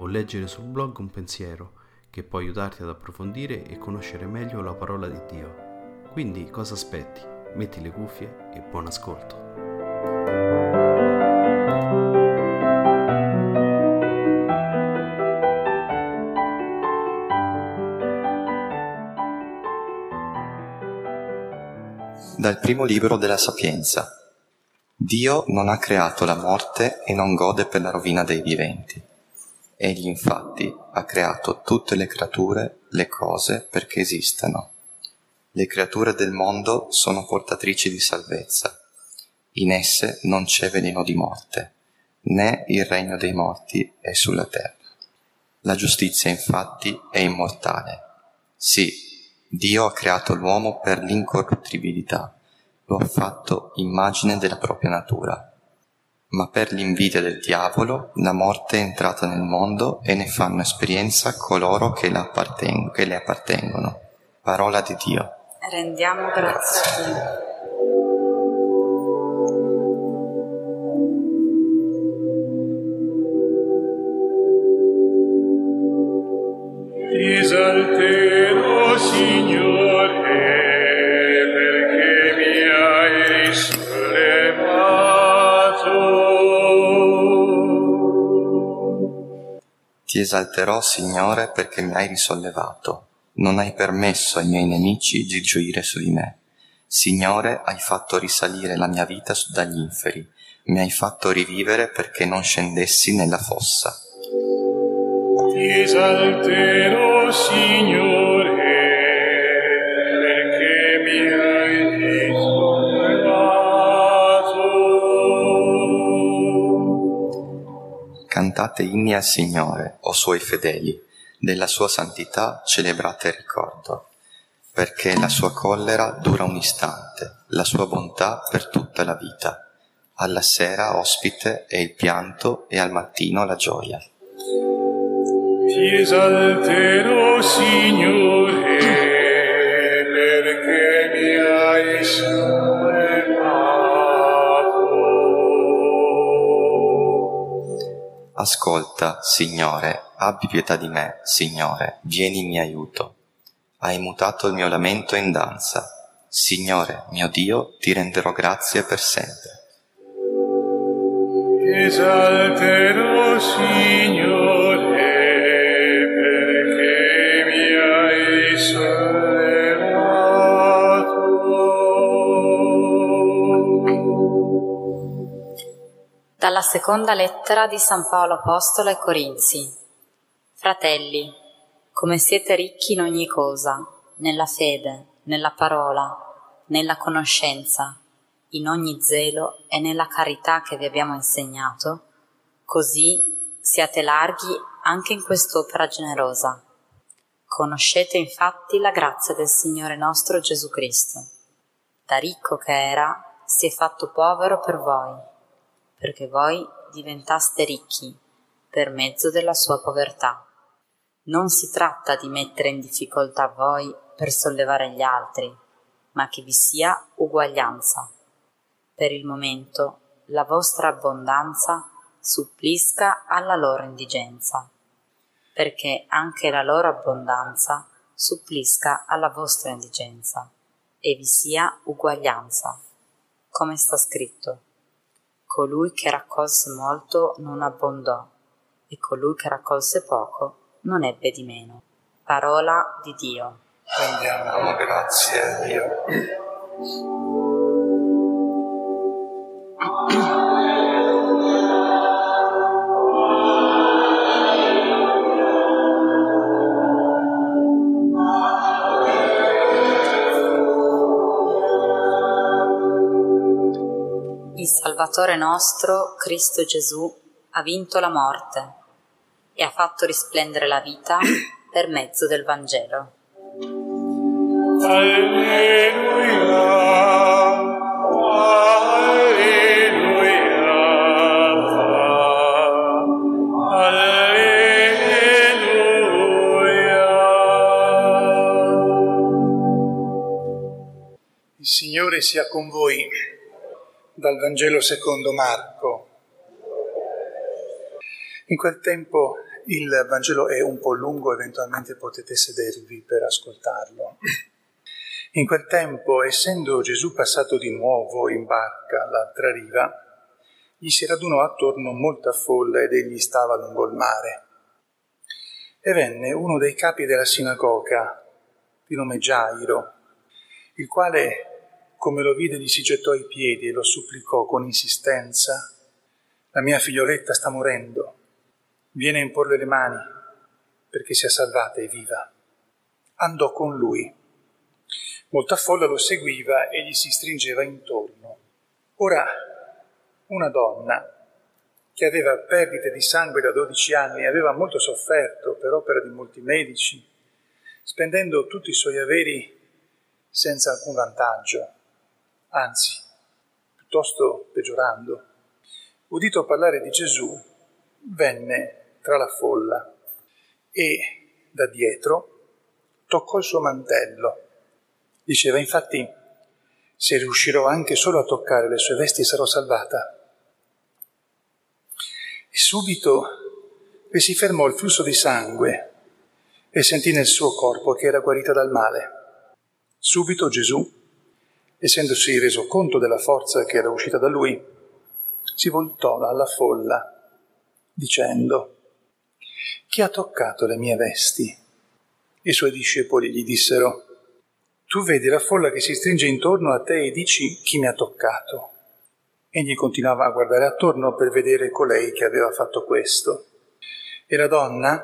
o leggere sul blog un pensiero che può aiutarti ad approfondire e conoscere meglio la parola di Dio. Quindi cosa aspetti? Metti le cuffie e buon ascolto. Dal primo libro della Sapienza. Dio non ha creato la morte e non gode per la rovina dei viventi. Egli infatti ha creato tutte le creature, le cose, perché esistano. Le creature del mondo sono portatrici di salvezza. In esse non c'è veleno di morte, né il regno dei morti è sulla terra. La giustizia infatti è immortale. Sì, Dio ha creato l'uomo per l'incorruttibilità, lo ha fatto immagine della propria natura ma per l'invidia del diavolo la morte è entrata nel mondo e ne fanno esperienza coloro che, che le appartengono. Parola di Dio. Rendiamo grazie a Dio. Ti esalterò, Signore, perché mi hai risollevato. Non hai permesso ai miei nemici di gioire su di me. Signore, hai fatto risalire la mia vita dagli inferi. Mi hai fatto rivivere perché non scendessi nella fossa. Ti esalterò, Signore, Cantate inni al Signore, o suoi fedeli, della sua santità celebrate il ricordo, perché la sua collera dura un istante, la sua bontà per tutta la vita. Alla sera ospite è il pianto e al mattino la gioia. Ti esalterò, Signore, Ascolta, Signore, abbi pietà di me, Signore, vieni in mio aiuto. Hai mutato il mio lamento in danza. Signore, mio Dio, ti renderò grazie per sempre. Esalterò, Signore, Dalla seconda lettera di San Paolo Apostolo ai Corinzi. Fratelli, come siete ricchi in ogni cosa, nella fede, nella parola, nella conoscenza, in ogni zelo e nella carità che vi abbiamo insegnato, così siate larghi anche in quest'opera generosa. Conoscete infatti la grazia del Signore nostro Gesù Cristo. Da ricco che era, si è fatto povero per voi, perché voi diventaste ricchi per mezzo della sua povertà. Non si tratta di mettere in difficoltà voi per sollevare gli altri, ma che vi sia uguaglianza. Per il momento la vostra abbondanza supplisca alla loro indigenza, perché anche la loro abbondanza supplisca alla vostra indigenza e vi sia uguaglianza. Come sta scritto, colui che raccolse molto non abbondò e colui che raccolse poco non ebbe di meno. Parola di Dio. Rendiamo grazie a Dio. Salvatore nostro, Cristo Gesù, ha vinto la morte e ha fatto risplendere la vita per mezzo del Vangelo. Alleluia. Il Signore sia con voi dal Vangelo secondo Marco. In quel tempo il Vangelo è un po' lungo, eventualmente potete sedervi per ascoltarlo. In quel tempo, essendo Gesù passato di nuovo in barca all'altra riva, gli si radunò attorno molta folla ed egli stava lungo il mare. E venne uno dei capi della sinagoga, di nome Gairo, il quale, come lo vide, gli si gettò ai piedi e lo supplicò con insistenza, la mia figlioletta sta morendo, viene a imporle le mani perché sia salvata e viva. Andò con lui. Molta folla lo seguiva e gli si stringeva intorno. Ora, una donna che aveva perdite di sangue da 12 anni e aveva molto sofferto per opera di molti medici, spendendo tutti i suoi averi senza alcun vantaggio, anzi, piuttosto peggiorando, udito parlare di Gesù, venne tra la folla e da dietro toccò il suo mantello. Diceva infatti, se riuscirò anche solo a toccare le sue vesti sarò salvata. E subito le si fermò il flusso di sangue e sentì nel suo corpo che era guarita dal male. Subito Gesù, essendosi reso conto della forza che era uscita da lui, si voltò alla folla, dicendo, Chi ha toccato le mie vesti? I suoi discepoli gli dissero, Tu vedi la folla che si stringe intorno a te e dici, Chi mi ha toccato? Egli continuava a guardare attorno per vedere colei che aveva fatto questo. E la donna,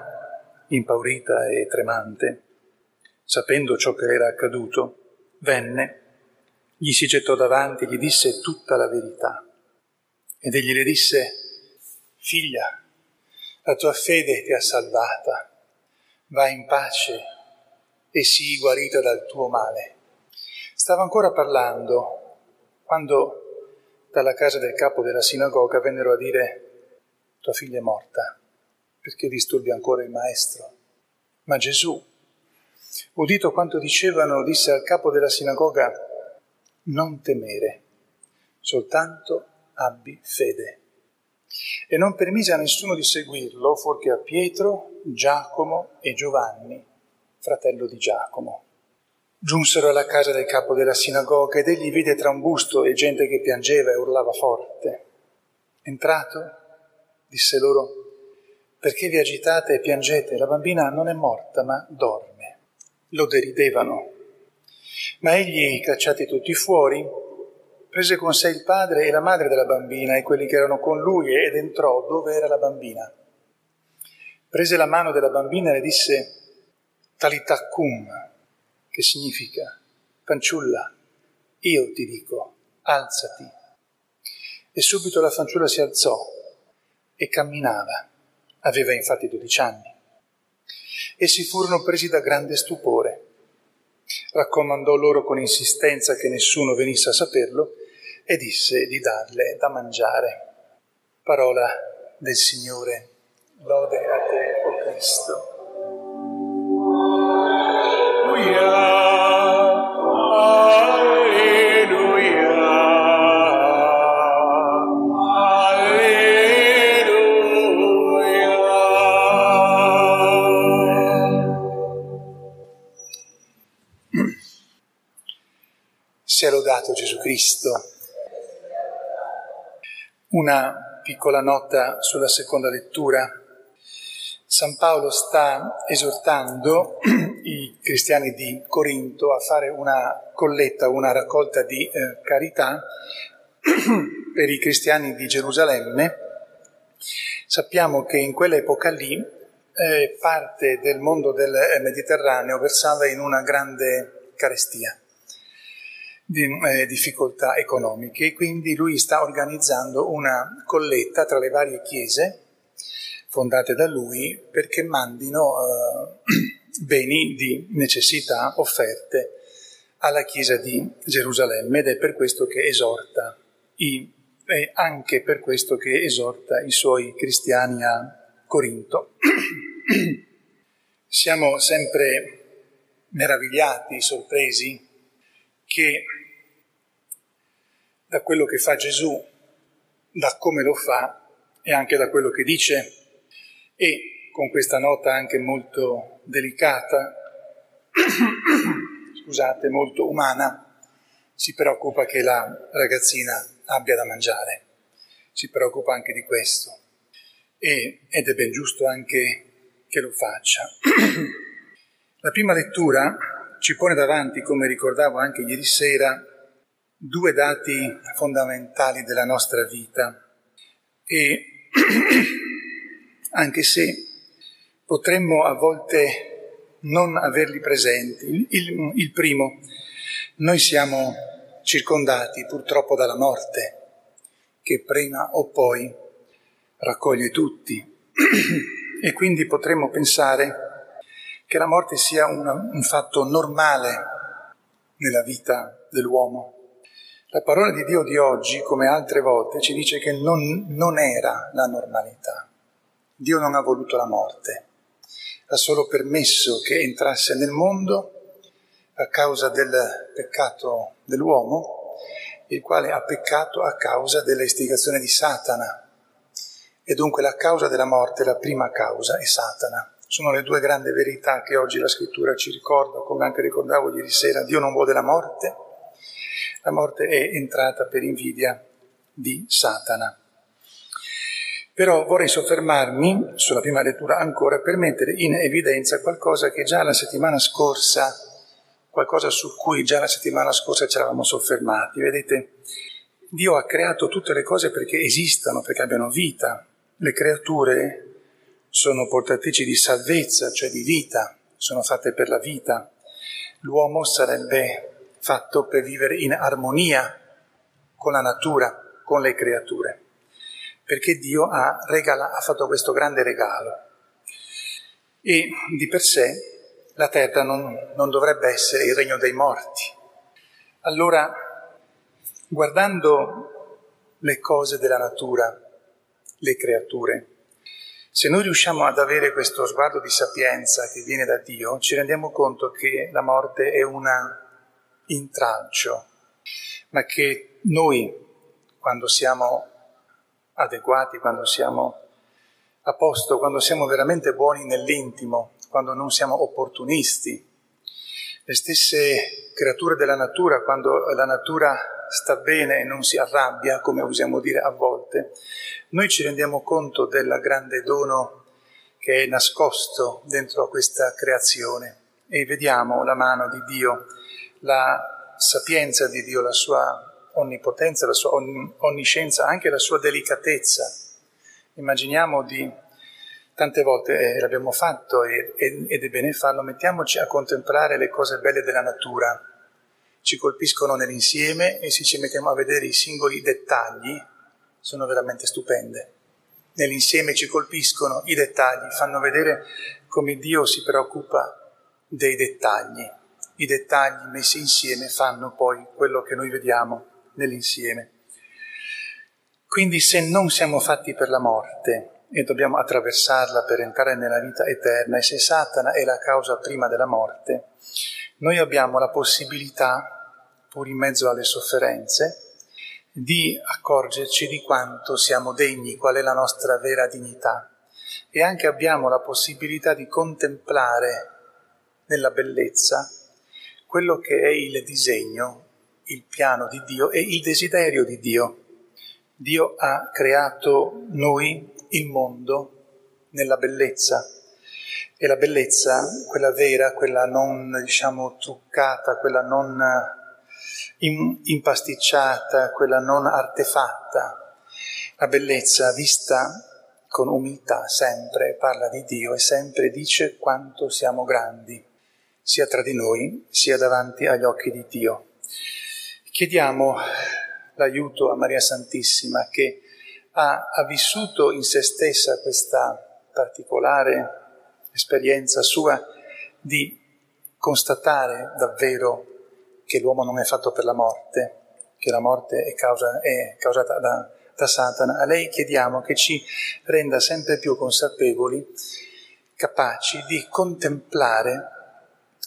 impaurita e tremante, sapendo ciò che era accaduto, venne, gli si gettò davanti e gli disse tutta la verità. Ed egli le disse, figlia, la tua fede ti ha salvata, vai in pace e sii guarita dal tuo male. Stava ancora parlando quando dalla casa del capo della sinagoga vennero a dire, tua figlia è morta, perché disturbi ancora il maestro? Ma Gesù, udito quanto dicevano, disse al capo della sinagoga, non temere, soltanto abbi fede. E non permise a nessuno di seguirlo, fuorché a Pietro, Giacomo e Giovanni, fratello di Giacomo. Giunsero alla casa del capo della sinagoga ed egli vide tra un busto e gente che piangeva e urlava forte. Entrato, disse loro, perché vi agitate e piangete? La bambina non è morta, ma dorme. Lo deridevano. Ma egli, cacciati tutti fuori, prese con sé il padre e la madre della bambina e quelli che erano con lui ed entrò dove era la bambina. Prese la mano della bambina e le disse, Talitacum, che significa fanciulla, io ti dico, alzati. E subito la fanciulla si alzò e camminava, aveva infatti dodici anni. Essi furono presi da grande stupore. Raccomandò loro con insistenza che nessuno venisse a saperlo e disse di darle da mangiare. Parola del Signore. Lode a te, o oh Cristo. Sia lodato Gesù Cristo. Una piccola nota sulla seconda lettura. San Paolo sta esortando i cristiani di Corinto a fare una colletta, una raccolta di eh, carità per i cristiani di Gerusalemme. Sappiamo che in quell'epoca lì eh, parte del mondo del Mediterraneo versava in una grande carestia di eh, difficoltà economiche, quindi lui sta organizzando una colletta tra le varie chiese fondate da lui perché mandino eh, beni di necessità offerte alla Chiesa di Gerusalemme ed è per questo che esorta i, è anche per questo che esorta i suoi cristiani a Corinto. Siamo sempre meravigliati, sorpresi che da quello che fa Gesù, da come lo fa e anche da quello che dice e con questa nota anche molto delicata, scusate, molto umana, si preoccupa che la ragazzina abbia da mangiare, si preoccupa anche di questo e, ed è ben giusto anche che lo faccia. La prima lettura ci pone davanti, come ricordavo anche ieri sera, due dati fondamentali della nostra vita e anche se potremmo a volte non averli presenti. Il, il, il primo, noi siamo circondati purtroppo dalla morte, che prima o poi raccoglie tutti e quindi potremmo pensare che la morte sia una, un fatto normale nella vita dell'uomo. La parola di Dio di oggi, come altre volte, ci dice che non, non era la normalità. Dio non ha voluto la morte, ha solo permesso che entrasse nel mondo a causa del peccato dell'uomo, il quale ha peccato a causa dell'istigazione di Satana. E dunque la causa della morte, la prima causa, è Satana. Sono le due grandi verità che oggi la scrittura ci ricorda, come anche ricordavo ieri sera. Dio non vuole la morte, la morte è entrata per invidia di Satana. Però vorrei soffermarmi sulla prima lettura ancora per mettere in evidenza qualcosa che già la settimana scorsa, qualcosa su cui già la settimana scorsa ci eravamo soffermati. Vedete, Dio ha creato tutte le cose perché esistano, perché abbiano vita. Le creature sono portatrici di salvezza, cioè di vita, sono fatte per la vita. L'uomo sarebbe fatto per vivere in armonia con la natura, con le creature, perché Dio ha, regala, ha fatto questo grande regalo. E di per sé la terra non, non dovrebbe essere il regno dei morti. Allora, guardando le cose della natura, le creature, se noi riusciamo ad avere questo sguardo di sapienza che viene da Dio, ci rendiamo conto che la morte è un intralcio, ma che noi, quando siamo adeguati, quando siamo a posto, quando siamo veramente buoni nell'intimo, quando non siamo opportunisti, le stesse creature della natura, quando la natura sta bene e non si arrabbia, come usiamo dire a volte, noi ci rendiamo conto del grande dono che è nascosto dentro a questa creazione e vediamo la mano di Dio, la sapienza di Dio, la sua onnipotenza, la sua onniscienza, anche la sua delicatezza. Immaginiamo di, tante volte eh, l'abbiamo fatto e, ed è bene farlo, mettiamoci a contemplare le cose belle della natura, ci colpiscono nell'insieme e se ci mettiamo a vedere i singoli dettagli, sono veramente stupende. Nell'insieme ci colpiscono i dettagli, fanno vedere come Dio si preoccupa dei dettagli. I dettagli messi insieme fanno poi quello che noi vediamo nell'insieme. Quindi se non siamo fatti per la morte e dobbiamo attraversarla per entrare nella vita eterna e se Satana è la causa prima della morte, noi abbiamo la possibilità, pur in mezzo alle sofferenze, di accorgerci di quanto siamo degni, qual è la nostra vera dignità e anche abbiamo la possibilità di contemplare nella bellezza quello che è il disegno, il piano di Dio e il desiderio di Dio. Dio ha creato noi, il mondo, nella bellezza. E la bellezza, quella vera, quella non, diciamo, truccata, quella non impasticciata, quella non artefatta. La bellezza vista con umiltà sempre parla di Dio e sempre dice quanto siamo grandi, sia tra di noi sia davanti agli occhi di Dio. Chiediamo l'aiuto a Maria Santissima che ha, ha vissuto in se stessa questa particolare esperienza sua di constatare davvero che l'uomo non è fatto per la morte, che la morte è, causa, è causata da, da Satana. A lei chiediamo che ci renda sempre più consapevoli, capaci di contemplare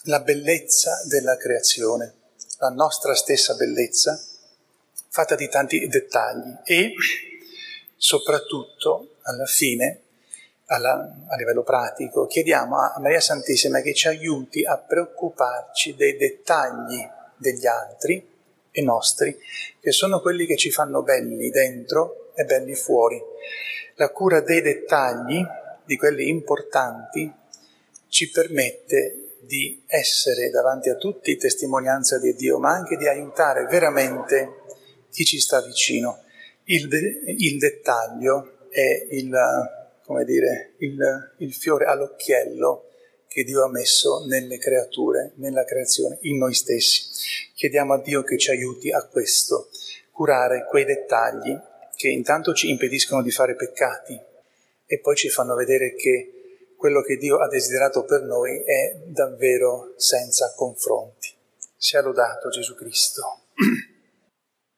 la bellezza della creazione, la nostra stessa bellezza, fatta di tanti dettagli e soprattutto alla fine, alla, a livello pratico, chiediamo a Maria Santissima che ci aiuti a preoccuparci dei dettagli degli altri e nostri, che sono quelli che ci fanno belli dentro e belli fuori. La cura dei dettagli, di quelli importanti, ci permette di essere davanti a tutti testimonianza di Dio, ma anche di aiutare veramente chi ci sta vicino. Il, de- il dettaglio è il, dire, il, il fiore all'occhiello che Dio ha messo nelle creature, nella creazione, in noi stessi. Chiediamo a Dio che ci aiuti a questo, curare quei dettagli che intanto ci impediscono di fare peccati e poi ci fanno vedere che quello che Dio ha desiderato per noi è davvero senza confronti. Sia lodato Gesù Cristo.